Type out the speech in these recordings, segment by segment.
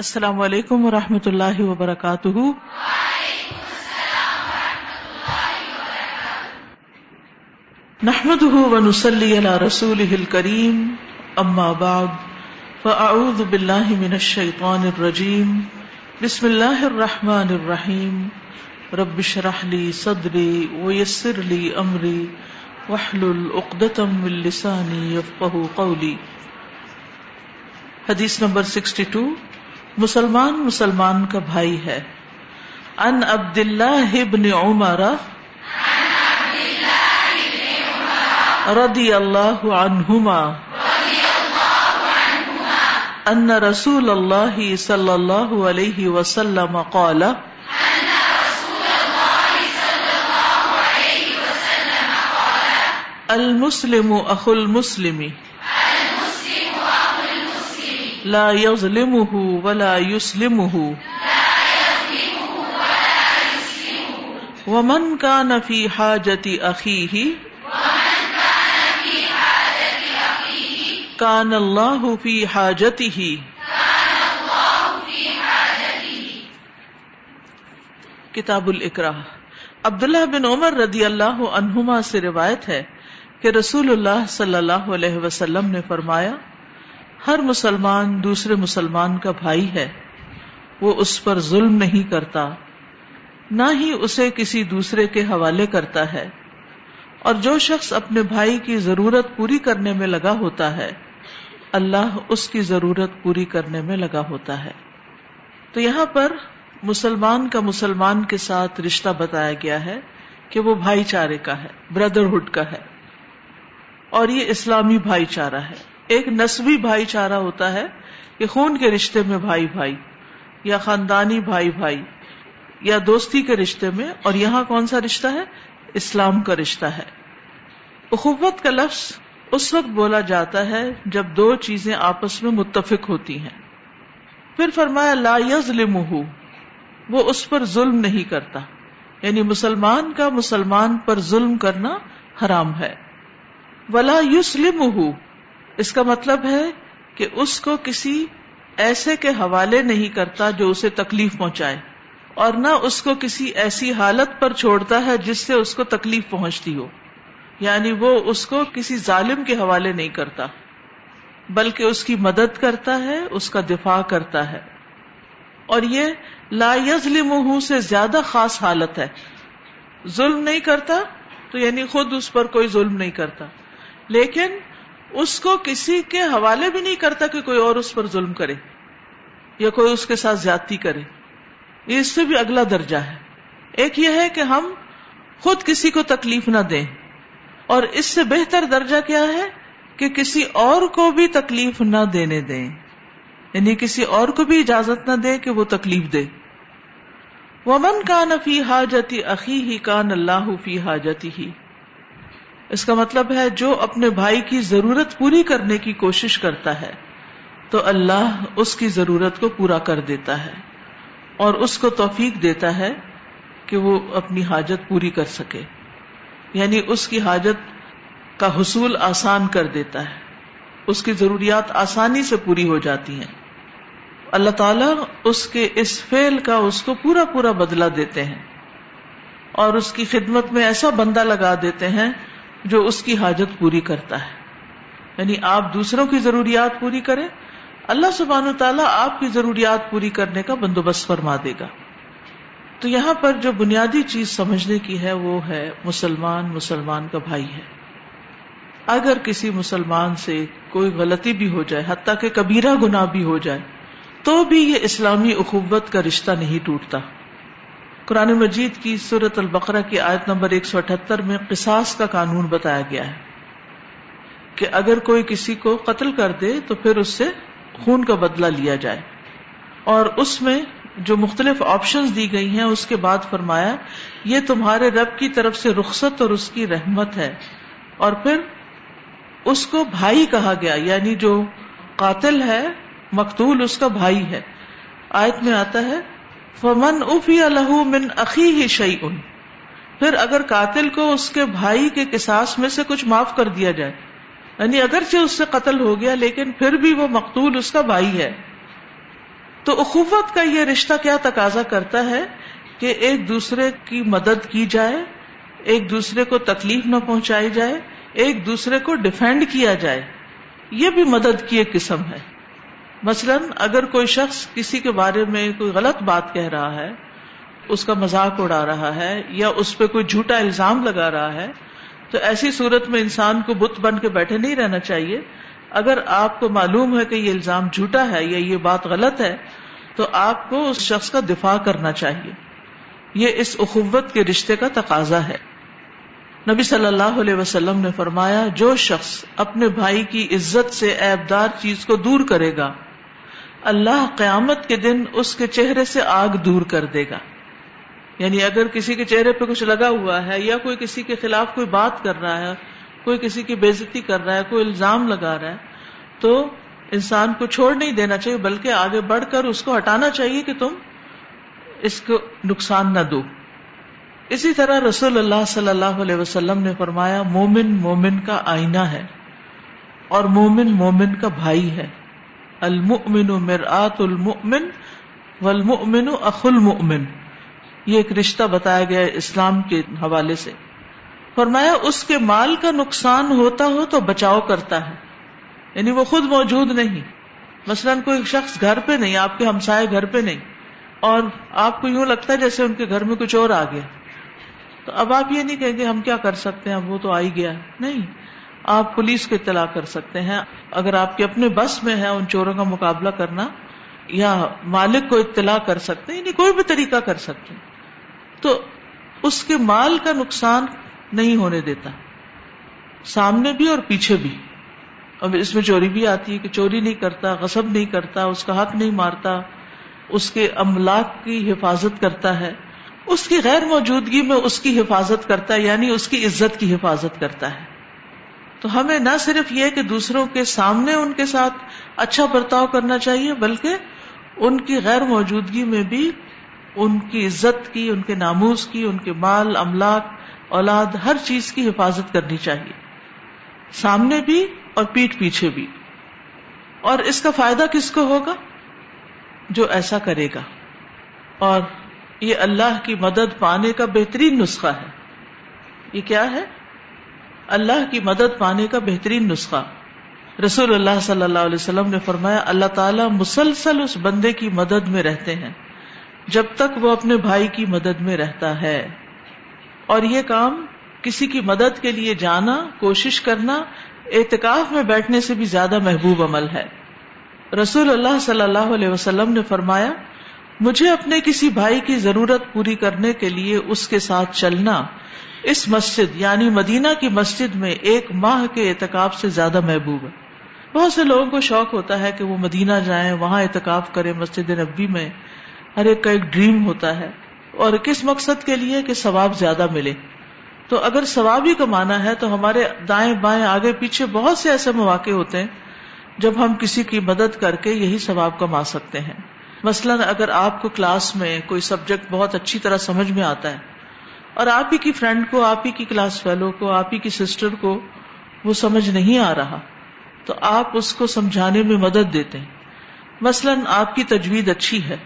السلام علیکم و رحمۃ اللہ وبرکاتہ۔ نحمد ونسلی علی رسول کریم اما بعد، فاعوذ باللہ من الشیطان الرجیم، بسم اللہ الرحمن الرحیم، رب شرح لی صدری ویسر لی امری وحلل اقدتم من لسانی یفقہ قولی۔ حدیث نمبر 62 مسلمان مسلمان کا بھائی ہے۔ ان عبد اللہ ابن عمر رضی اللہ عنہما، ان رسول اللہ صلی اللہ علیہ وسلم قال، المسلم اخو المسلم لا يظلمه ولا يسلمه. ومن كان في حاجة أخيه کان اللہ فی حاجته. کتاب الکرا عبداللہ بن عمر رضی اللہ عنہما سے روایت ہے کہ رسول اللہ صلی اللہ علیہ وسلم نے فرمایا ہر مسلمان دوسرے مسلمان کا بھائی ہے، وہ اس پر ظلم نہیں کرتا، نہ ہی اسے کسی دوسرے کے حوالے کرتا ہے۔ اور جو شخص اپنے بھائی کی ضرورت پوری کرنے میں لگا ہوتا ہے، اللہ اس کی ضرورت پوری کرنے میں لگا ہوتا ہے۔ تو یہاں پر مسلمان کا مسلمان کے ساتھ رشتہ بتایا گیا ہے کہ وہ بھائی چارے کا ہے بردرہڈ کا ہے۔ اور یہ اسلامی بھائی چارہ ہے۔ ایک نسبی بھائی چارہ ہوتا ہے کہ خون کے رشتے میں بھائی بھائی، یا خاندانی بھائی بھائی، یا دوستی کے رشتے میں، اور یہاں کون سا رشتہ ہے؟ اسلام کا رشتہ ہے۔ اخوت کا لفظ اس وقت بولا جاتا ہے جب دو چیزیں آپس میں متفق ہوتی ہیں۔ پھر فرمایا، لا یظلم وہ اس پر ظلم نہیں کرتا۔ یعنی مسلمان کا مسلمان پر ظلم کرنا حرام ہے۔ ولا یوسلم اس کا مطلب ہے کہ اس کو کسی ایسے کے حوالے نہیں کرتا جو اسے تکلیف پہنچائے اور نہ اس کو کسی ایسی حالت پر چھوڑتا ہے جس سے اس کو تکلیف پہنچتی ہو۔ یعنی وہ اس کو کسی ظالم کے حوالے نہیں کرتا، بلکہ اس کی مدد کرتا ہے، اس کا دفاع کرتا ہے۔ اور یہ لا یظلم سے زیادہ خاص حالت ہے۔ ظلم نہیں کرتا تو یعنی خود اس پر کوئی ظلم نہیں کرتا۔ لیکن اس کو کسی کے حوالے بھی نہیں کرتا کہ کوئی اور اس پر ظلم کرے یا کوئی اس کے ساتھ زیادتی کرے۔ یہ اس سے بھی اگلا درجہ ہے۔ ایک یہ ہے کہ ہم خود کسی کو تکلیف نہ دیں۔ اور اس سے بہتر درجہ کیا ہے کہ کسی اور کو بھی تکلیف نہ دینے دیں۔ یعنی کسی اور کو بھی اجازت نہ دے کہ وہ تکلیف دے۔ ومن کا نفی حاجتی عقی ہی کان اللہ فی حاجتی ہی اس کا مطلب ہے جو اپنے بھائی کی ضرورت پوری کرنے کی کوشش کرتا ہے، تو اللہ اس کی ضرورت کو پورا کر دیتا ہے اور اس کو توفیق دیتا ہے کہ وہ اپنی حاجت پوری کر سکے۔ یعنی اس کی حاجت کا حصول آسان کر دیتا ہے، اس کی ضروریات آسانی سے پوری ہو جاتی ہیں۔ اللہ تعالیٰ اس کے اس فیل کا اس کو پورا پورا بدلا دیتے ہیں اور اس کی خدمت میں ایسا بندہ لگا دیتے ہیں جو اس کی حاجت پوری کرتا ہے۔ یعنی آپ دوسروں کی ضروریات پوری کریں، اللہ سبحان و تعالیٰ آپ کی ضروریات پوری کرنے کا بندوبست فرما دے گا۔ تو یہاں پر جو بنیادی چیز سمجھنے کی ہے، وہ ہے مسلمان مسلمان کا بھائی ہے۔ اگر کسی مسلمان سے کوئی غلطی بھی ہو جائے، حتیٰ کہ کبیرہ گنا بھی ہو جائے، تو بھی یہ اسلامی اخوت کا رشتہ نہیں ٹوٹتا۔ قرآن مجید کی صورت البقرہ کی آیت نمبر ایک سو اٹھہتر میں قصاص کا قانون بتایا گیا ہے کہ اگر کوئی کسی کو قتل کر دے تو پھر اس سے خون کا بدلہ لیا جائے۔ اور اس میں جو مختلف آپشن دی گئی ہیں، اس کے بعد فرمایا، یہ تمہارے رب کی طرف سے رخصت اور اس کی رحمت ہے۔ اور پھر اس کو بھائی کہا گیا یعنی جو قاتل ہے، مقتول اس کا بھائی ہے۔ آیت میں آتا ہے فمن افی الح من عقی ہی شعی ان پھر اگر قاتل کو اس کے بھائی کے کساس میں سے کچھ معاف کر دیا جائے یعنی اگرچہ اس سے قتل ہو گیا لیکن پھر بھی وہ مقتول اس کا بھائی ہے۔ تو اخوت کا یہ رشتہ کیا تقاضا کرتا ہے کہ ایک دوسرے کی مدد کی جائے، ایک دوسرے کو تکلیف نہ پہنچائی جائے، ایک دوسرے کو ڈیفینڈ کیا جائے۔ یہ بھی مدد کی ایک قسم ہے۔ مثلا اگر کوئی شخص کسی کے بارے میں کوئی غلط بات کہہ رہا ہے، اس کا مذاق اڑا رہا ہے یا اس پہ کوئی جھوٹا الزام لگا رہا ہے، تو ایسی صورت میں انسان کو بت بن کے بیٹھے نہیں رہنا چاہیے۔ اگر آپ کو معلوم ہے کہ یہ الزام جھوٹا ہے یا یہ بات غلط ہے، تو آپ کو اس شخص کا دفاع کرنا چاہیے۔ یہ اس اخوت کے رشتے کا تقاضا ہے۔ نبی صلی اللہ علیہ وسلم نے فرمایا، جو شخص اپنے بھائی کی عزت سے ایبدار چیز کو دور کرے گا اللہ قیامت کے دن اس کے چہرے سے آگ دور کر دے گا۔ یعنی اگر کسی کے چہرے پہ کچھ لگا ہوا ہے یا کوئی کسی کے خلاف کوئی بات کر رہا ہے، کوئی کسی کی بےزتی کر رہا ہے، کوئی الزام لگا رہا ہے، تو انسان کو چھوڑ نہیں دینا چاہیے، بلکہ آگے بڑھ کر اس کو ہٹانا چاہیے کہ تم اس کو نقصان نہ دو۔ اسی طرح رسول اللہ صلی اللہ علیہ وسلم نے فرمایا، مومن مومن کا آئینہ ہے اور مومن مومن کا بھائی ہے۔ المؤمن مرآت المؤمن والمؤمن اخ المؤمن۔ یہ ایک رشتہ بتایا گیا اسلام کے حوالے سے۔ فرمایا، اس کے مال کا نقصان ہوتا ہو تو بچاؤ کرتا ہے۔ یعنی وہ خود موجود نہیں۔ مثلاً کوئی شخص گھر پہ نہیں، آپ کے ہمسائے گھر پہ نہیں۔ اور آپ کو یوں لگتا ہے جیسے ان کے گھر میں کچھ اور آ گیا۔ تو اب آپ یہ نہیں کہیں گے، ہم کیا کر سکتے ہیں؟ اب وہ تو آئی گیا۔ نہیں۔ آپ پولیس کو اطلاع کر سکتے ہیں۔ اگر آپ کے اپنے بس میں ہے ان چوروں کا مقابلہ کرنا، یا مالک کو اطلاع کر سکتے ہیں یعنی کوئی بھی طریقہ کر سکتے ہیں۔ تو اس کے مال کا نقصان نہیں ہونے دیتا۔ سامنے بھی اور پیچھے بھی۔ اب اس میں چوری بھی آتی ہے کہ چوری نہیں کرتا، غصب نہیں کرتا، اس کا حق نہیں مارتا، اس کے املاک کی حفاظت کرتا ہے۔ اس کی غیر موجودگی میں اس کی حفاظت کرتا ہے یعنی اس کی عزت کی حفاظت کرتا ہے۔ تو ہمیں نہ صرف یہ کہ دوسروں کے سامنے ان کے ساتھ اچھا برتاؤ کرنا چاہیے، بلکہ ان کی غیر موجودگی میں بھی ان کی عزت کی، ان کے ناموز کی، ان کے مال، املاک، اولاد، ہر چیز کی حفاظت کرنی چاہیے۔ سامنے بھی اور پیٹ پیچھے بھی۔ اور اس کا فائدہ کس کو ہوگا؟ جو ایسا کرے گا۔ اور یہ اللہ کی مدد پانے کا بہترین نسخہ ہے۔ یہ کیا ہے؟ اللہ کی مدد پانے کا بہترین نسخہ۔ رسول اللہ صلی اللہ علیہ وسلم نے فرمایا، اللہ تعالیٰ مسلسل اس بندے کی مدد میں رہتے ہیں، جب تک وہ اپنے بھائی کی مدد میں رہتا ہے۔ اور یہ کام کسی کی مدد کے لیے جانا، کوشش کرنا، اعتکاف میں بیٹھنے سے بھی زیادہ محبوب عمل ہے۔ رسول اللہ صلی اللہ علیہ وسلم نے فرمایا مجھے اپنے کسی بھائی کی ضرورت پوری کرنے کے لیے اس کے ساتھ چلنا، اس مسجد یعنی مدینہ کی مسجد میں ایک ماہ کے اعتکاف سے زیادہ محبوب ہے۔ بہت سے لوگوں کو شوق ہوتا ہے کہ وہ مدینہ جائیں، وہاں اعتکاف کریں مسجد نبی میں۔ ہر ایک کا ایک ڈریم ہوتا ہے۔ اور کس مقصد کے لیے؟ کہ ثواب زیادہ ملے۔ تو اگر ثواب ہی کمانا ہے تو ہمارے دائیں بائیں آگے پیچھے بہت سے ایسے مواقع ہوتے ہیں جب ہم کسی کی مدد کر کے یہی ثواب کما سکتے ہیں۔ مثلاً اگر آپ کو کلاس میں کوئی سبجیکٹ بہت اچھی طرح سمجھ میں آتا ہے، اور آپ ہی کی فرینڈ کو، آپ ہی کی کلاس فیلو کو، آپ ہی کی سسٹر کو وہ سمجھ نہیں آ رہا، تو آپ اس کو سمجھانے میں مدد دیتے ہیں۔ مثلاً آپ کی تجوید اچھی ہے،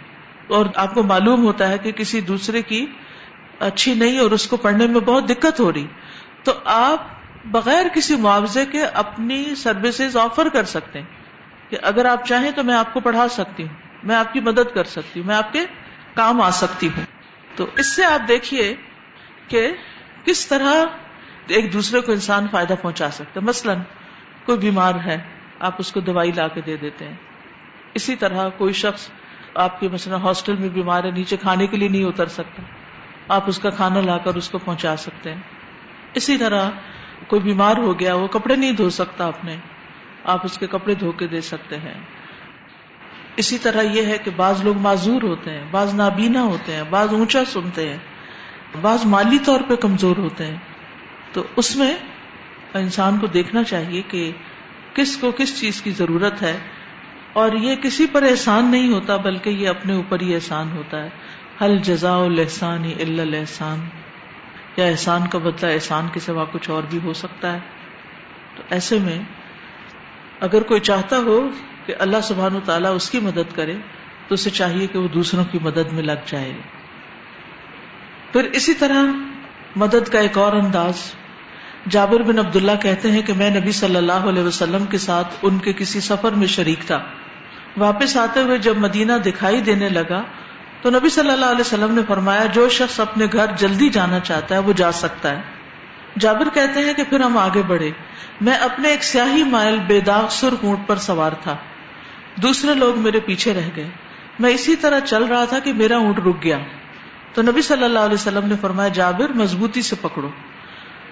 اور آپ کو معلوم ہوتا ہے کہ کسی دوسرے کی اچھی نہیں، اور اس کو پڑھنے میں بہت دقت ہو رہی۔ تو آپ بغیر کسی معاوضے کے اپنی سروسز آفر کر سکتے ہیں کہ اگر آپ چاہیں تو میں آپ کو پڑھا سکتی ہوں۔ میں آپ کی مدد کر سکتی ہوں، میں آپ کے کام آ سکتی ہوں۔ تو اس سے آپ دیکھیے کہ کس طرح ایک دوسرے کو انسان فائدہ پہنچا سکتا ہے۔ مثلاً کوئی بیمار ہے، آپ اس کو دوائی لا کے دے دیتے ہیں۔ اسی طرح کوئی شخص آپ کے مثلا ہاسٹل میں بیمار ہے، نیچے کھانے کے لیے نہیں اتر سکتا، آپ اس کا کھانا لا کر اس کو پہنچا سکتے ہیں۔ اسی طرح کوئی بیمار ہو گیا، وہ کپڑے نہیں دھو سکتا اپنے، آپ اس کے کپڑے دھو کے دے سکتے ہیں۔ اسی طرح یہ ہے کہ بعض لوگ معذور ہوتے ہیں، بعض نابینا ہوتے ہیں، بعض اونچا سنتے ہیں، بعض مالی طور پہ کمزور ہوتے ہیں۔ تو اس میں انسان کو دیکھنا چاہیے کہ کس کو کس چیز کی ضرورت ہے۔ اور یہ کسی پر احسان نہیں ہوتا، بلکہ یہ اپنے اوپر ہی احسان ہوتا ہے۔ حل جزا الحسان الحسان یا احسان کا بدلہ احسان کے سوا کچھ اور بھی ہو سکتا ہے۔ تو ایسے میں اگر کوئی چاہتا ہو کہ اللہ سبحان تعالیٰ اس کی مدد کرے تو اسے چاہیے کہ وہ دوسروں کی مدد میں لگ جائے۔ پھر اسی طرح مدد کا ایک اور انداز، جابر بن عبداللہ کہتے ہیں کہ میں نبی صلی اللہ علیہ وسلم کے ساتھ ان کے کسی سفر میں شریک تھا۔ واپس آتے ہوئے جب مدینہ دکھائی دینے لگا تو نبی صلی اللہ علیہ وسلم نے فرمایا، جو شخص اپنے گھر جلدی جانا چاہتا ہے وہ جا سکتا ہے۔ جابر کہتے ہیں کہ پھر ہم آگے بڑھے۔ میں اپنے ایک سیاہی مائل بے داغ سرخ اونٹ پر سوار تھا۔ دوسرے لوگ میرے پیچھے رہ گئے۔ میں اسی طرح چل رہا تھا کہ میرا اونٹ رک گیا۔ تو نبی صلی اللہ علیہ وسلم نے فرمایا، جابر، مضبوطی سے پکڑو۔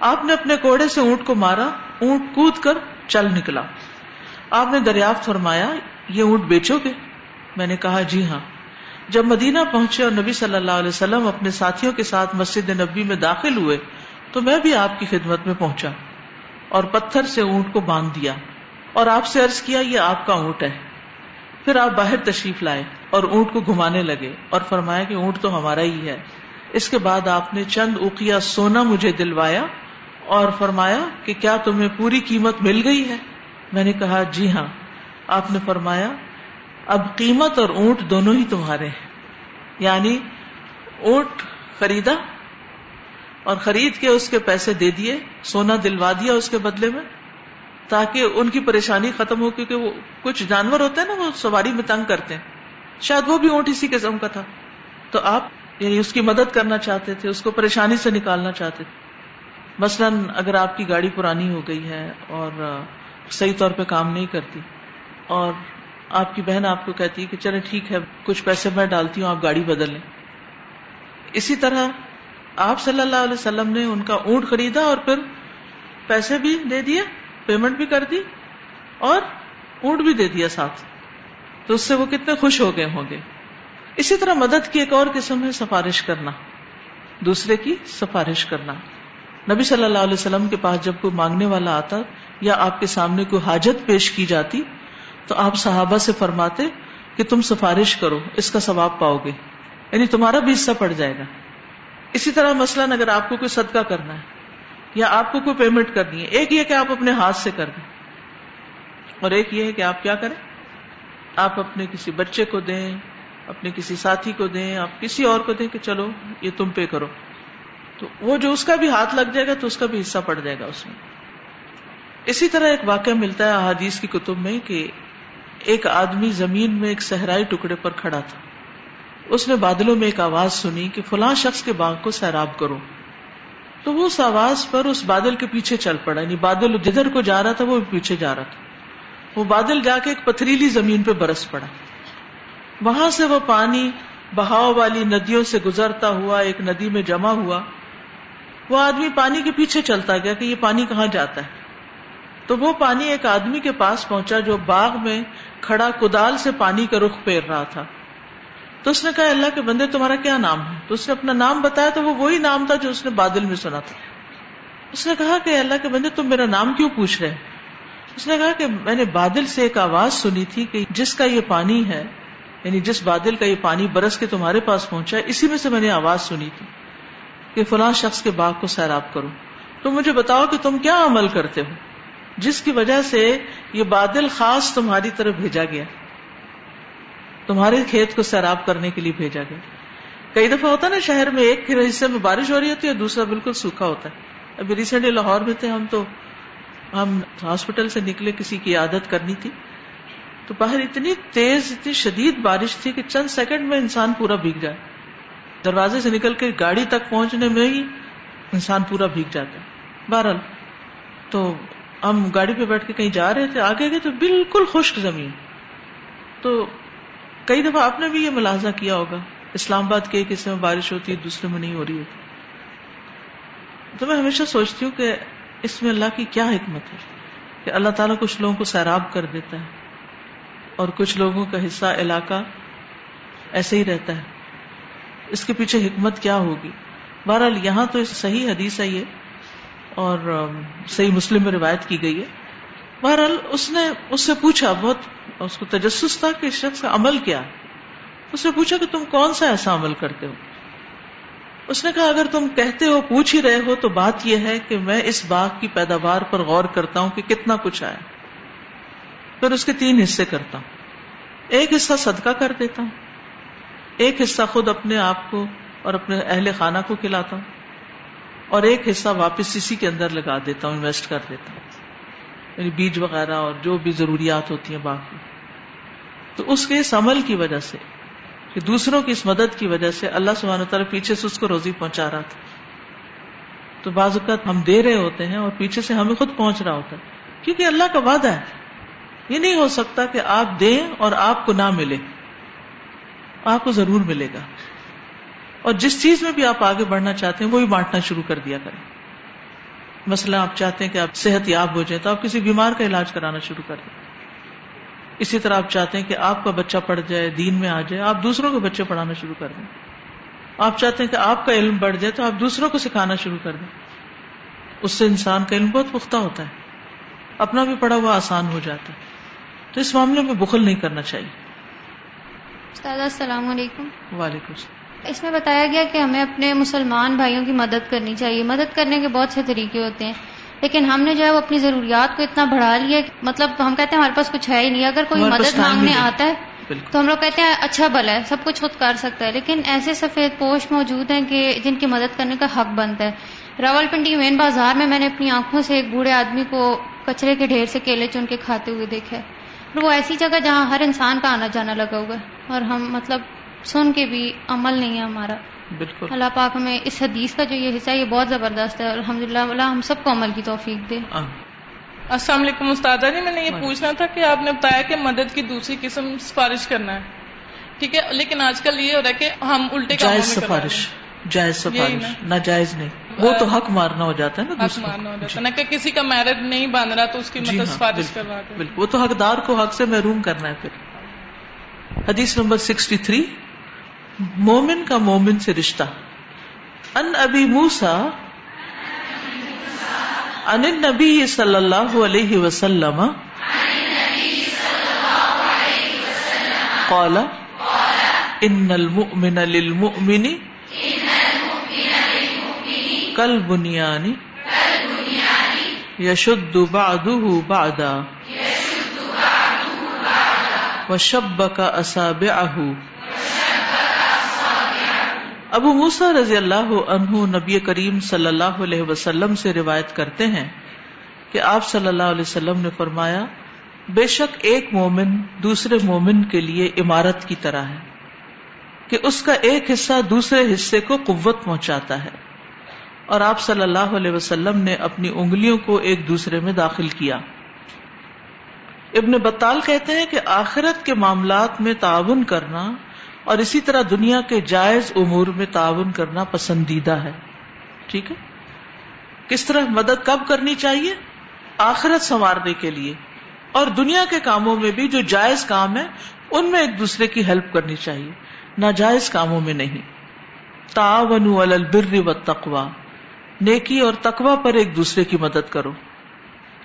آپ نے اپنے کوڑے سے اونٹ کو مارا، اونٹ کود کر چل نکلا۔ آپ نے دریافت فرمایا، یہ اونٹ بیچو گے۔ میں نے کہا جی ہاں۔ جب مدینہ پہنچے اور نبی صلی اللہ علیہ وسلم اپنے ساتھیوں کے ساتھ مسجد نبی میں داخل ہوئے، تو میں بھی آپ کی خدمت میں پہنچا اور پتھر سے اونٹ کو باندھ دیا اور آپ سے عرض کیا، یہ آپ کا اونٹ ہے۔ پھر آپ باہر تشریف لائے اور اونٹ کو گھمانے لگے اور فرمایا کہ اونٹ تو ہمارا ہی ہے۔ اس کے بعد آپ نے چند اوکیا سونا مجھے دلوایا اور فرمایا کہ کیا تمہیں پوری قیمت مل گئی ہے؟ میں نے کہا جی ہاں۔ آپ نے فرمایا، اب قیمت اور اونٹ دونوں ہی تمہارے ہیں۔ یعنی اونٹ خریدا اور خرید کے اس کے پیسے دے دیے، سونا دلوا دیا اس کے بدلے میں۔ تاکہ ان کی پریشانی ختم ہو، کیونکہ وہ کچھ جانور ہوتے ہیں نا، وہ سواری میں تنگ کرتے ہیں۔ شاید وہ بھی اونٹ اسی قسم کا تھا۔ تو آپ یعنی اس کی مدد کرنا چاہتے تھے، اس کو پریشانی سے نکالنا چاہتے تھے۔ مثلاً اگر آپ کی گاڑی پرانی ہو گئی ہے اور صحیح طور پہ کام نہیں کرتی، اور آپ کی بہن آپ کو کہتی ہے کہ چلے ٹھیک ہے، کچھ پیسے میں ڈالتی ہوں، آپ گاڑی بدل لیں۔ اسی طرح آپ صلی اللہ علیہ وسلم نے ان کا اونٹ خریدا اور پھر پیسے بھی دے دیے۔ پیمنٹ بھی کر دی اور اونٹ بھی دے دیا ساتھ۔ تو اس سے وہ کتنے خوش ہو گئے ہوں گے۔ اسی طرح مدد کی ایک اور قسم ہے سفارش کرنا۔ دوسرے کی سفارش کرنا۔ نبی صلی اللہ علیہ وسلم کے پاس جب کوئی مانگنے والا آتا یا آپ کے سامنے کوئی حاجت پیش کی جاتی تو آپ صحابہ سے فرماتے کہ تم سفارش کرو، اس کا ثواب پاؤ گے۔ یعنی تمہارا بھی حصہ پڑ جائے گا۔ اسی طرح مثلاً اگر آپ کو کوئی صدقہ کرنا ہے یا آپ کو کوئی پیمنٹ کرنی ہے؟ ایک یہ کہ آپ اپنے ہاتھ سے کر دیں۔ اور ایک یہ ہے کہ آپ کیا کریں؟ آپ اپنے کسی بچے کو دیں، اپنے کسی ساتھی کو دیں، آپ کسی اور کو دیں کہ چلو، یہ تم پے کرو۔ تو وہ جو اس کا بھی ہاتھ لگ جائے گا تو اس کا بھی حصہ پڑ جائے گا اس میں۔ اسی طرح ایک واقعہ ملتا ہے احادیث کی کتب میں کہ ایک آدمی زمین میں ایک صحرائی ٹکڑے پر کھڑا تھا۔ اس نے بادلوں میں ایک آواز سنی کہ فلاں شخص کے باغ کو سیراب کرو۔ تو وہ اس آواز پر اس بادل کے پیچھے چل پڑا. یعنی بادل جدھر کو جا رہا تھا وہ پیچھے جا رہا تھا. وہ بادل جا کے ایک پتھریلی زمین پہ برس پڑا. وہاں سے وہ پانی بہاؤ والی ندیوں سے گزرتا ہوا، ایک ندی میں جمع ہوا. وہ آدمی پانی کے پیچھے چلتا گیا کہ یہ پانی کہاں جاتا ہے؟ تو وہ پانی ایک آدمی کے پاس پہنچا جو باغ میں کھڑا کدال سے پانی کا رخ پھیر رہا تھا. تو اس نے کہا، اللہ کے بندے، تمہارا کیا نام ہے؟ تو اس نے اپنا نام بتایا تو وہ وہی نام تھا جو اس نے بادل میں سنا تھا۔ اس نے کہا کہ، اللہ کے بندے، تم میرا نام کیوں پوچھ رہے اس نے کہا کہ، میں نے بادل سے ایک آواز سنی تھی کہ جس کا یہ پانی ہے یعنی جس بادل کا یہ پانی برس کے تمہارے پاس پہنچا ہے، اسی میں سے میں نے آواز سنی تھی کہ فلاں شخص کے باغ کو سیراب کرو۔ تو مجھے بتاؤ کہ تم کیا عمل کرتے ہو؟ جس کی وجہ سے یہ بادل خاص تمہاری طرف بھیجا گیا۔ تمہارے کھیت کو سیراب کرنے کے لیے بھیجا گیا۔ کئی دفعہ ہوتا ہے نا شہر میں ایک حصے میں بارش ہو رہی ہوتی ہے دوسرا بالکل سوکھا ہوتا ہے۔ ابھی ریسنٹلی لاہور میں تھے ہم تو ہم ہاسپٹل سے نکلے، کسی کی عادت کرنی تھی۔ تو باہر اتنی تیز، اتنی شدید بارش تھی کہ چند سیکنڈ میں انسان پورا بھیگ جائے۔ دروازے سے نکل کے گاڑی تک پہنچنے میں ہی انسان پورا بھیگ جاتا ہے۔ بہرحال تو ہم گاڑی پہ بیٹھ کے کہیں جا رہے تھے، آگے گئے تو بالکل خشک زمین۔ تو کئی دفعہ آپ نے بھی یہ ملازہ کیا ہوگا، اسلام آباد کے ایک حصے میں بارش ہوتی ہے، دوسرے میں نہیں ہو رہی ہوتی۔ تو میں ہمیشہ سوچتی ہوں کہ اس میں اللہ کی کیا حکمت ہے؟ کہ اللہ تعالیٰ کچھ لوگوں کو سیراب کر دیتا ہے اور کچھ لوگوں کا حصہ علاقہ ایسے ہی رہتا ہے۔ اس کے پیچھے حکمت کیا ہوگی؟ بہرحال یہاں تو صحیح حدیث ہے یہ اور صحیح مسلم میں روایت کی گئی ہے۔ بہرحال اس نے اس سے پوچھا، بہت اس کو تجسس تھا کہ اس شخص کا عمل کیا۔ اس نے پوچھا کہ تم کون سا ایسا عمل کرتے ہو؟ اس نے کہا، اگر تم کہتے ہو، پوچھ ہی رہے ہو، تو بات یہ ہے کہ میں اس باغ کی پیداوار پر غور کرتا ہوں کہ کتنا کچھ آیا۔ پھر اس کے تین حصے کرتا ہوں۔ ایک حصہ صدقہ کر دیتا ہوں۔ ایک حصہ خود اپنے آپ کو اور اپنے اہل خانہ کو کھلاتا ہوں۔ اور ایک حصہ واپس اسی کے اندر لگا دیتا ہوں، انویسٹ کر دیتا ہوں۔ یعنی بیج وغیرہ اور جو بھی ضروریات ہوتی ہیں باقی۔ تو اس کے اس عمل کی وجہ سے، کہ دوسروں کی اس مدد کی وجہ سے اللہ سبحانہ تعالیٰ پیچھے سے اس کو روزی پہنچا رہا تھا۔ تو بعض اوقات ہم دے رہے ہوتے ہیں اور پیچھے سے ہمیں خود پہنچ رہا ہوتا ہے۔ کیونکہ اللہ کا وعدہ ہے۔ یہ نہیں ہو سکتا کہ آپ دیں اور آپ کو نہ ملے۔ آپ کو ضرور ملے گا۔ اور جس چیز میں بھی آپ آگے بڑھنا چاہتے ہیں، وہی بانٹنا شروع کر دیا کریں۔ مثلا آپ چاہتے ہیں کہ آپ صحت یاب ہو جائیں تو آپ کسی بیمار کا علاج کرانا شروع کر دیں۔ اسی طرح آپ چاہتے ہیں کہ آپ کا بچہ پڑھ جائے دین میں آ جائے آپ دوسروں کے بچے پڑھانا شروع کر دیں۔ آپ چاہتے ہیں کہ آپ کا علم بڑھ جائے تو آپ دوسروں کو سکھانا شروع کر دیں۔ اس سے انسان کا علم بہت پختہ ہوتا ہے۔ اپنا بھی پڑھا ہوا آسان ہو جاتا ہے۔ تو اس معاملے میں بخل نہیں کرنا چاہیے۔ السلام علیکم۔ وعلیکم السلام۔ اس میں بتایا گیا کہ ہمیں اپنے مسلمان بھائیوں کی مدد کرنی چاہیے۔ مدد کرنے کے بہت سے طریقے ہوتے ہیں لیکن ہم نے جو ہے وہ اپنی ضروریات کو اتنا بڑھا لیا مطلب ہم کہتے ہیں ہمارے پاس کچھ ہے ہی نہیں۔ اگر کوئی مدد مانگنے آتا ہے تو ہم لوگ کہتے ہیں اچھا بلا ہے سب کچھ خود کر سکتا ہے۔ لیکن ایسے سفید پوش موجود ہیں کہ جن کی مدد کرنے کا حق بنتا ہے۔ راول پنڈی مین بازار میں میں نے اپنی آنکھوں سے ایک بوڑھے آدمی کو کچرے کے ڈھیر سے کیلے چن کے کھاتے ہوئے دیکھا ہے۔ وہ ایسی جگہ جہاں ہر انسان کا آنا جانا لگا ہوا ہے اور ہم مطلب سن کے بھی عمل نہیں ہے ہمارا۔ بالکل۔ اللہ پاک ہمیں اس حدیث کا جو یہ حصہ ہے یہ بہت زبردست ہے الحمد للہ ہم سب کو عمل کی توفیق دے۔ السلام علیکم استاد جی میں نے یہ پوچھنا تھا کہ آپ نے بتایا کہ مدد کی دوسری قسم سفارش کرنا ہے۔ ٹھیک ہے لیکن آج کل یہ ہو رہا ہے کہ ہم الٹے جائز سفارش جائز سفارش نہ جائز نہیں۔ وہ تو حق مارنا ہو جاتا ہے نا حق مارنا ہو جاتا ہے۔ نہ کہ کسی کا میرج نہیں باندھ رہا تو اس کی مطلب سفارش کر رہا بالکل۔ وہ تو حقدار کو حق سے محروم کرنا ہے پھر۔ حدیث نمبر سکسٹی تھری مومن کا مومن سے رشتہ۔ ان ابی موسا ان نبی صلی اللہ علیہ وسلم، قال ان المؤمن للمؤمن کل بنیانی یشد بعضه بعدا وشبك اصابعه ابو موسا رضی اللہ عنہ نبی کریم صلی اللہ علیہ وسلم سے روایت کرتے ہیں کہ آپ صلی اللہ علیہ وسلم نے فرمایا، بے شک ایک مومن دوسرے مومن کے لیے عمارت کی طرح ہے، کہ اس کا ایک حصہ دوسرے حصے کو قوت پہنچاتا ہے۔ اور آپ صلی اللہ علیہ وسلم نے اپنی انگلیوں کو ایک دوسرے میں داخل کیا۔ ابن بطال کہتے ہیں کہ آخرت کے معاملات میں تعاون کرنا اور اسی طرح دنیا کے جائز امور میں تعاون کرنا پسندیدہ ہے۔ ٹھیک ہے؟ کس طرح مدد کب کرنی چاہیے؟ آخرت سنوارنے کے لیے۔ اور دنیا کے کاموں میں بھی جو جائز کام ہے ان میں ایک دوسرے کی ہیلپ کرنی چاہیے۔ ناجائز کاموں میں نہیں۔ تعاون البر و تقوا نیکی اور تقوا پر ایک دوسرے کی مدد کرو۔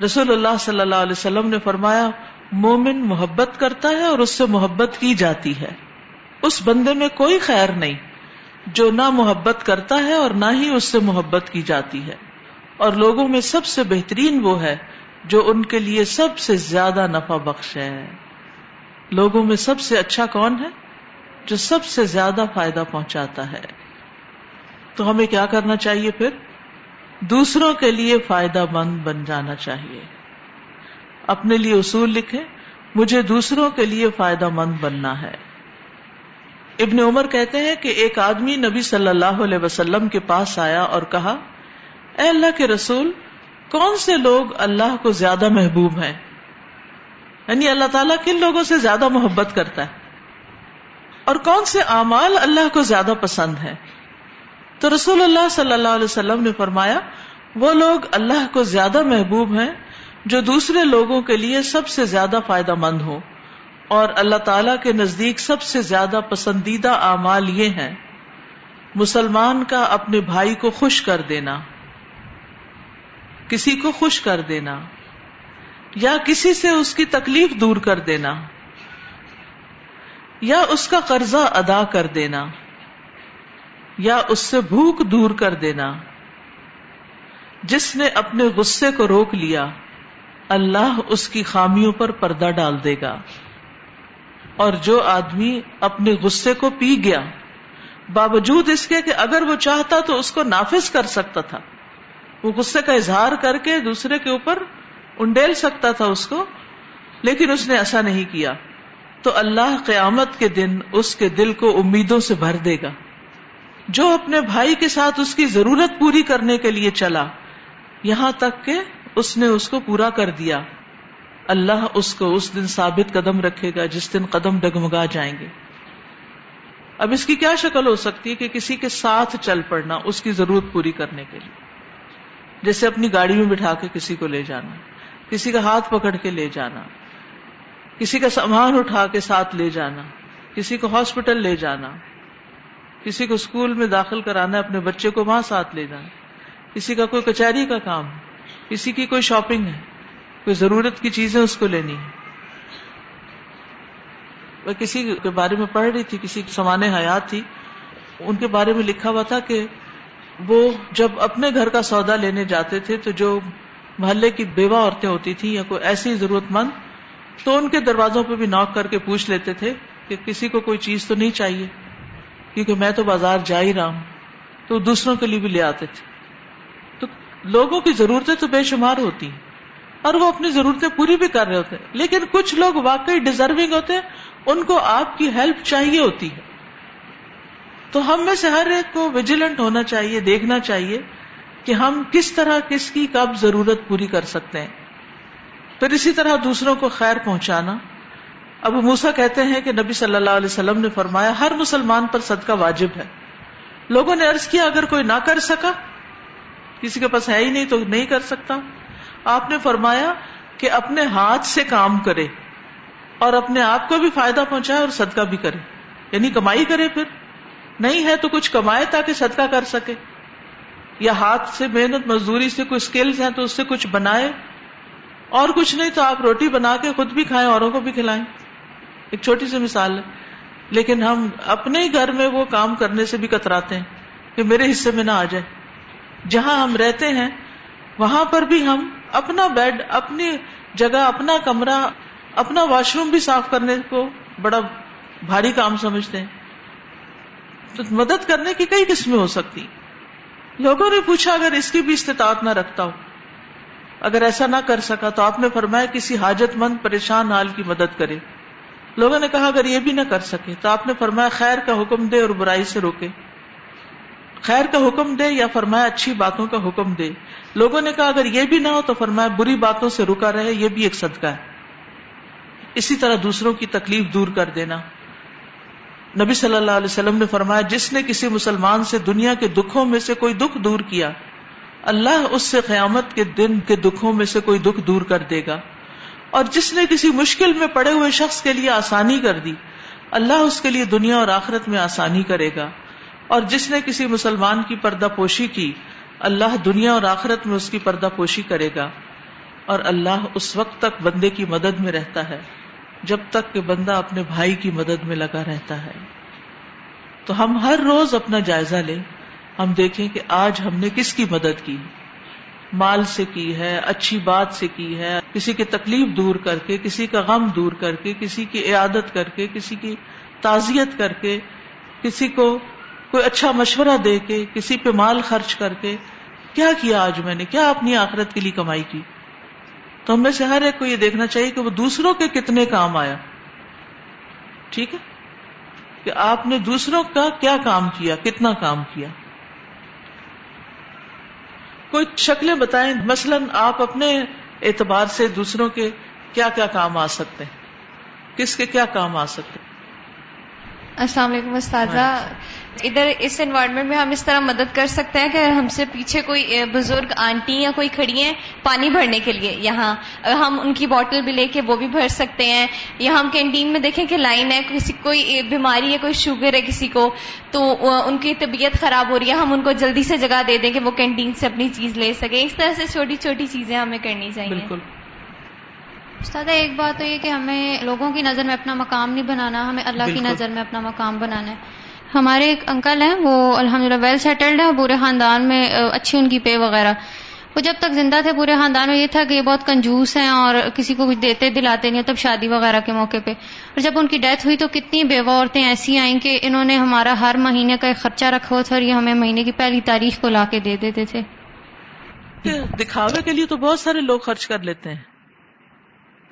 رسول اللہ صلی اللہ علیہ وسلم نے فرمایا، مومن محبت کرتا ہے اور اس سے محبت کی جاتی ہے۔ اس بندے میں کوئی خیر نہیں جو نہ محبت کرتا ہے اور نہ ہی اس سے محبت کی جاتی ہے۔ اور لوگوں میں سب سے بہترین وہ ہے جو ان کے لیے سب سے زیادہ نفع بخش ہے۔ لوگوں میں سب سے اچھا کون ہے؟ جو سب سے زیادہ فائدہ پہنچاتا ہے۔ تو ہمیں کیا کرنا چاہیے پھر؟ دوسروں کے لیے فائدہ مند بن جانا چاہیے۔ اپنے لیے اصول لکھے مجھے دوسروں کے لیے فائدہ مند بننا ہے۔ ابن عمر کہتے ہیں کہ ایک آدمی نبی صلی اللہ علیہ وسلم کے پاس آیا اور کہا، اے اللہ کے رسول، کون سے لوگ اللہ کو زیادہ محبوب ہیں؟ یعنی اللہ تعالیٰ کن لوگوں سے زیادہ محبت کرتا ہے؟ اور کون سے اعمال اللہ کو زیادہ پسند ہے تو رسول اللہ صلی اللہ علیہ وسلم نے فرمایا، وہ لوگ اللہ کو زیادہ محبوب ہیں جو دوسرے لوگوں کے لیے سب سے زیادہ فائدہ مند ہوں۔ اور اللہ تعالی کے نزدیک سب سے زیادہ پسندیدہ اعمال یہ ہیں، مسلمان کا اپنے بھائی کو خوش کر دینا، کسی کو خوش کر دینا، یا کسی سے اس کی تکلیف دور کر دینا، یا اس کا قرضہ ادا کر دینا، یا اس سے بھوک دور کر دینا۔ جس نے اپنے غصے کو روک لیا، اللہ اس کی خامیوں پر پردہ ڈال دے گا۔ اور جو آدمی اپنے غصے کو پی گیا، باوجود اس کے کہ اگر وہ چاہتا تو اس کو نافذ کر سکتا تھا۔ وہ غصے کا اظہار کر کے دوسرے کے اوپر انڈیل سکتا تھا اس کو، لیکن اس نے ایسا نہیں کیا۔ تو اللہ قیامت کے دن اس کے دل کو امیدوں سے بھر دے گا۔ جو اپنے بھائی کے ساتھ اس کی ضرورت پوری کرنے کے لیے چلا، یہاں تک کہ اس نے اس کو پورا کر دیا۔ اللہ اس کو اس دن ثابت قدم رکھے گا جس دن قدم ڈگمگا جائیں گے۔ اب اس کی کیا شکل ہو سکتی ہے کہ کسی کے ساتھ چل پڑنا، اس کی ضرورت پوری کرنے کے لیے۔ جیسے اپنی گاڑی میں بٹھا کے کسی کو لے جانا، کسی کا ہاتھ پکڑ کے لے جانا، کسی کا سامان اٹھا کے ساتھ لے جانا، کسی کو ہاسپٹل لے جانا، کسی کو اسکول میں داخل کرانا اپنے بچے کو وہاں ساتھ لے جانا، کسی کا کوئی کچہری کا کام، کسی کی کوئی شاپنگ ہے۔ کوئی ضرورت کی چیزیں اس کو لینی ہے میں کسی کے بارے میں پڑھ رہی تھی، کسی سمان حیات تھی، ان کے بارے میں لکھا ہوا تھا کہ وہ جب اپنے گھر کا سودا لینے جاتے تھے تو جو محلے کی بیوہ عورتیں ہوتی تھی یا کوئی ایسی ضرورت مند تو ان کے دروازوں پہ بھی نوک کر کے پوچھ لیتے تھے کہ کسی کو کوئی چیز تو نہیں چاہیے، کیونکہ میں تو بازار جا ہی رہا ہوں، تو دوسروں کے لیے بھی لے آتے تھے۔ تو لوگوں کی ضرورتیں تو بے شمار ہوتی ہیں۔ اور وہ اپنی ضرورتیں پوری بھی کر رہے ہوتے ہیں۔ لیکن کچھ لوگ واقعی ڈیزرونگ ہوتے ہیں، ان کو آپ کی ہیلپ چاہیے ہوتی ہے۔ تو ہم میں سے ہر ایک کو ویجیلنٹ ہونا چاہیے، دیکھنا چاہیے کہ ہم کس طرح کس کی کب ضرورت پوری کر سکتے ہیں۔ پھر اسی طرح دوسروں کو خیر پہنچانا۔ ابو موسا کہتے ہیں کہ نبی صلی اللہ علیہ وسلم نے فرمایا، ہر مسلمان پر صدقہ واجب ہے۔ لوگوں نے ارض کیا، اگر کوئی نہ کر سکا، کسی کے پاس ہے ہی نہیں تو نہیں کر سکتا۔ آپ نے فرمایا کہ اپنے ہاتھ سے کام کرے اور اپنے آپ کو بھی فائدہ پہنچائے اور صدقہ بھی کرے۔ یعنی کمائی کرے پھر۔ نہیں ہے تو کچھ کمائے تاکہ صدقہ کر سکے۔ یا ہاتھ سے محنت، مزدوری سے کوئی اسکلز ہیں تو اس سے کچھ بنائے۔ اور کچھ نہیں تو آپ روٹی بنا کے خود بھی کھائیں، اوروں کو بھی کھلائیں۔ ایک چھوٹی سی مثال ہے۔ لیکن ہم اپنے ہی گھر میں وہ کام کرنے سے بھی کتراتے ہیں کہ میرے حصے میں نہ آ جائے۔ جہاں ہم رہتے ہیں، وہاں پر بھی ہم اپنا بیڈ، اپنی جگہ، اپنا کمرہ، اپنا واش روم بھی صاف کرنے کو بڑا بھاری کام سمجھتے ہیں۔ تو مدد کرنے کی کئی قسمیں ہو سکتی۔ لوگوں نے پوچھا، اگر اس کی بھی استطاعت نہ رکھتا ہو اگر ایسا نہ کر سکا تو آپ نے فرمایا کسی حاجت مند، پریشان حال کی مدد کرے۔ لوگوں نے کہا، اگر یہ بھی نہ کر سکے تو آپ نے فرمایا خیر کا حکم دے اور برائی سے روکے۔ خیر کا حکم دے یا فرمایا اچھی باتوں کا حکم دے۔ لوگوں نے کہا، اگر یہ بھی نہ ہو تو فرمایا، بری باتوں سے رکا رہے، یہ بھی ایک صدقہ ہے۔ اسی طرح دوسروں کی تکلیف دور کر دینا۔ نبی صلی اللہ علیہ وسلم نے فرمایا، جس نے کسی مسلمان سے دنیا کے دکھوں میں سے کوئی دکھ دور کیا، اللہ اس سے قیامت کے دن کے دکھوں میں سے کوئی دکھ دور کر دے گا۔ اور جس نے کسی مشکل میں پڑے ہوئے شخص کے لیے آسانی کر دی، اللہ اس کے لیے دنیا اور آخرت میں آسانی کرے گا۔ اور جس نے کسی مسلمان کی پردہ پوشی کی اللہ دنیا اور آخرت میں اس کی پردہ پوشی کرے گا اور اللہ اس وقت تک بندے کی مدد میں رہتا ہے، جب تک کہ بندہ اپنے بھائی کی مدد میں لگا رہتا ہے۔ تو ہم ہر روز اپنا جائزہ لیں، ہم دیکھیں کہ آج ہم نے کس کی مدد کی۔ مال سے کی ہے، اچھی بات سے کی ہے، کسی کی تکلیف دور کر کے، کسی کا غم دور کر کے، کسی کی عیادت کر کے، کسی کی تعزیت کر کے، کسی کو کوئی اچھا مشورہ دے کے کسی پہ مال خرچ کر کے کیا کیا آج میں نے؟ کیا اپنی آخرت کے لیے کمائی کی؟ تو ہم میں سے ہر ایک کو یہ دیکھنا چاہیے کہ وہ دوسروں کے کتنے کام آیا۔ ٹھیک ہے؟ کہ آپ نے دوسروں کا کیا کام کیا کتنا کام کیا؟ کوئی شکلیں بتائیں مثلاً آپ اپنے اعتبار سے دوسروں کے کیا کیا کام آ سکتے ہیں؟ کس کے کیا کام آ سکتے ہیں؟ السلام علیکم استاذہ۔ ادھر اس انوائرمنٹ میں ہم اس طرح مدد کر سکتے ہیں کہ ہم سے پیچھے کوئی بزرگ آنٹی یا کوئی کھڑی ہیں پانی بھرنے کے لیے. یہاں ہم ان کی بوٹل بھی لے کے وہ بھی بھر سکتے ہیں. یا ہم کینٹین میں دیکھیں کہ لائن ہے کسی کوئی بیماری ہے کوئی شوگر ہے کسی کو تو ان کی طبیعت خراب ہو رہی ہے. ہم ان کو جلدی سے جگہ دے دیں کہ وہ کینٹین سے اپنی چیز لے سکیں اس طرح سے چھوٹی چھوٹی چیزیں ہمیں کرنی چاہیے. بالکل. استاد ایک بات تو یہ کہ ہمیں لوگوں کی نظر میں اپنا مقام نہیں بنانا ہمیں اللہ کی نظر میں اپنا مقام بنانا ہے. ہمارے ایک انکل ہیں، وہ الحمد للہ ویل سیٹلڈ ہے پورے خاندان میں اچھی ان کی پے وغیرہ۔ وہ جب تک زندہ تھے پورے خاندان میں یہ تھا کہ یہ بہت کنجوس ہیں اور کسی کو کچھ دیتے، دلاتے نہیں تب شادی وغیرہ کے موقع پہ۔ اور جب ان کی ڈیتھ ہوئی تو کتنی بیوہ عورتیں ایسی آئیں کہ انہوں نے ہمارا ہر مہینے کا ایک خرچہ رکھا ہوا تھا اور یہ ہمیں مہینے کی پہلی تاریخ کو لا کے دے دیتے تھے۔ دکھاوے کے لیے تو بہت سارے لوگ خرچ کر لیتے ہیں۔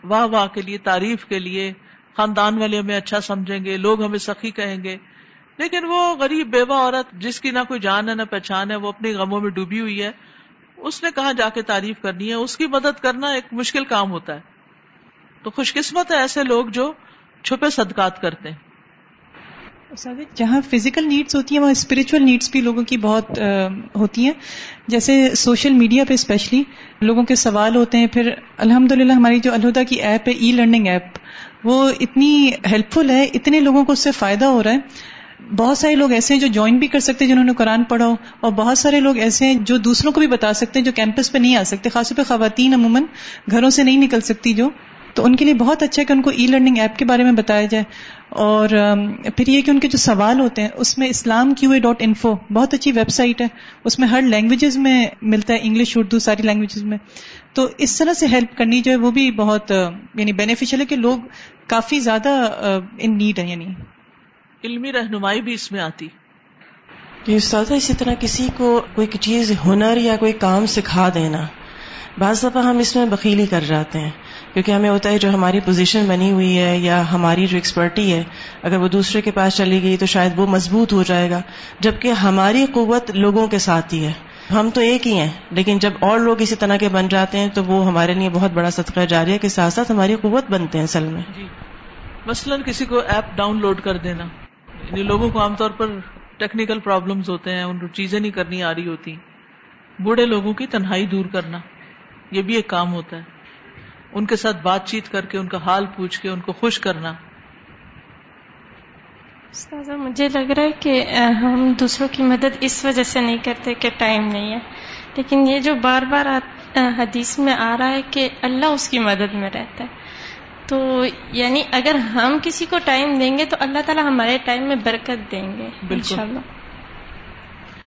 واہ واہ کے لیے، تعریف کے لیے، خاندان والے ہمیں اچھا سمجھیں گے، لوگ ہمیں سخی کہیں گے۔ لیکن وہ غریب بیوہ عورت جس کی نہ کوئی جان ہے نہ پہچان ہے، وہ اپنی غموں میں ڈوبی ہوئی ہے۔ اس نے کہاں جا کے تعریف کرنی ہے۔ اس کی مدد کرنا ایک مشکل کام ہوتا ہے۔ تو خوش قسمت ہے ایسے لوگ جو چھپے صدقات کرتے ہیں۔ جہاں فزیکل نیڈس ہوتی ہیں، وہاں اسپرچل نیڈس بھی لوگوں کی بہت ہوتی ہیں۔ جیسے سوشل میڈیا پہ اسپیشلی لوگوں کے سوال ہوتے ہیں۔ پھر الحمد للہ ہماری جو الہدا کی ایپ ہے ای لرننگ ایپ وہ اتنی ہیلپ فل ہے، اتنے لوگوں کو اس سے فائدہ ہو رہا ہے۔ بہت سارے لوگ ایسے ہیں جو جوائن بھی کر سکتے ہیں جنہوں نے قرآن پڑھا ہو، اور بہت سارے لوگ ایسے ہیں جو دوسروں کو بھی بتا سکتے ہیں جو کیمپس پہ نہیں آ سکتے، خاص طور پہ خواتین عموماً گھروں سے نہیں نکل سکتی جو۔ تو ان کے لیے بہت اچھا ہے کہ ان کو ای لرننگ ایپ کے بارے میں بتایا جائے۔ اور پھر یہ کہ ان کے جو سوال ہوتے ہیں، اس میں اسلام کیو اے ڈاٹ انفو بہت اچھی ویب سائٹ ہے۔ اس میں ہر لینگویجز میں ملتا ہے، انگلش، اردو، ساری لینگویجز میں۔ تو اس طرح سے ہیلپ کرنی جو ہے وہ بھی بہت یعنی بینیفیشل ہے کہ لوگ کافی زیادہ ان نیڈ ہے یعنی۔ علمی رہنمائی بھی اس میں آتی۔ کہ استاد اسی طرح کسی کو کوئی چیز ہنر یا کوئی کام سکھا دینا بعض دفعہ ہم اس میں بخیلی کر جاتے ہیں کیونکہ ہمیں ہوتا ہے جو ہماری پوزیشن بنی ہوئی ہے یا ہماری جو ایکسپرٹی ہے اگر وہ دوسرے کے پاس چلی گئی تو شاید وہ مضبوط ہو جائے گا جبکہ ہماری قوت لوگوں کے ساتھ ہی ہے۔ ہم تو ایک ہی ہیں لیکن جب اور لوگ اسی طرح کے بن جاتے ہیں تو وہ ہمارے لیے بہت بڑا صدقہ جاری ہے کے ساتھ ساتھ ہماری قوت بنتے ہیں اصل میں۔ جی۔ مثلاً کسی کو ایپ ڈاؤن لوڈ کر دینا۔ یعنی لوگوں کو عام طور پر ٹیکنیکل پرابلمز ہوتے ہیں، ان کو چیزیں نہیں کرنی آ رہی ہوتی۔ بوڑھے لوگوں کی تنہائی دور کرنا، یہ بھی ایک کام ہوتا ہے۔ ان کے ساتھ بات چیت کر کے، ان کا حال پوچھ کے، ان کو خوش کرنا۔ مجھے لگ رہا ہے کہ ہم دوسروں کی مدد اس وجہ سے نہیں کرتے کہ ٹائم نہیں ہے۔ لیکن یہ جو بار بار حدیث میں آ رہا ہے کہ اللہ اس کی مدد میں رہتا ہے۔ تو یعنی اگر ہم کسی کو ٹائم دیں گے تو اللہ تعالیٰ ہمارے ٹائم میں برکت دیں گے بالکل۔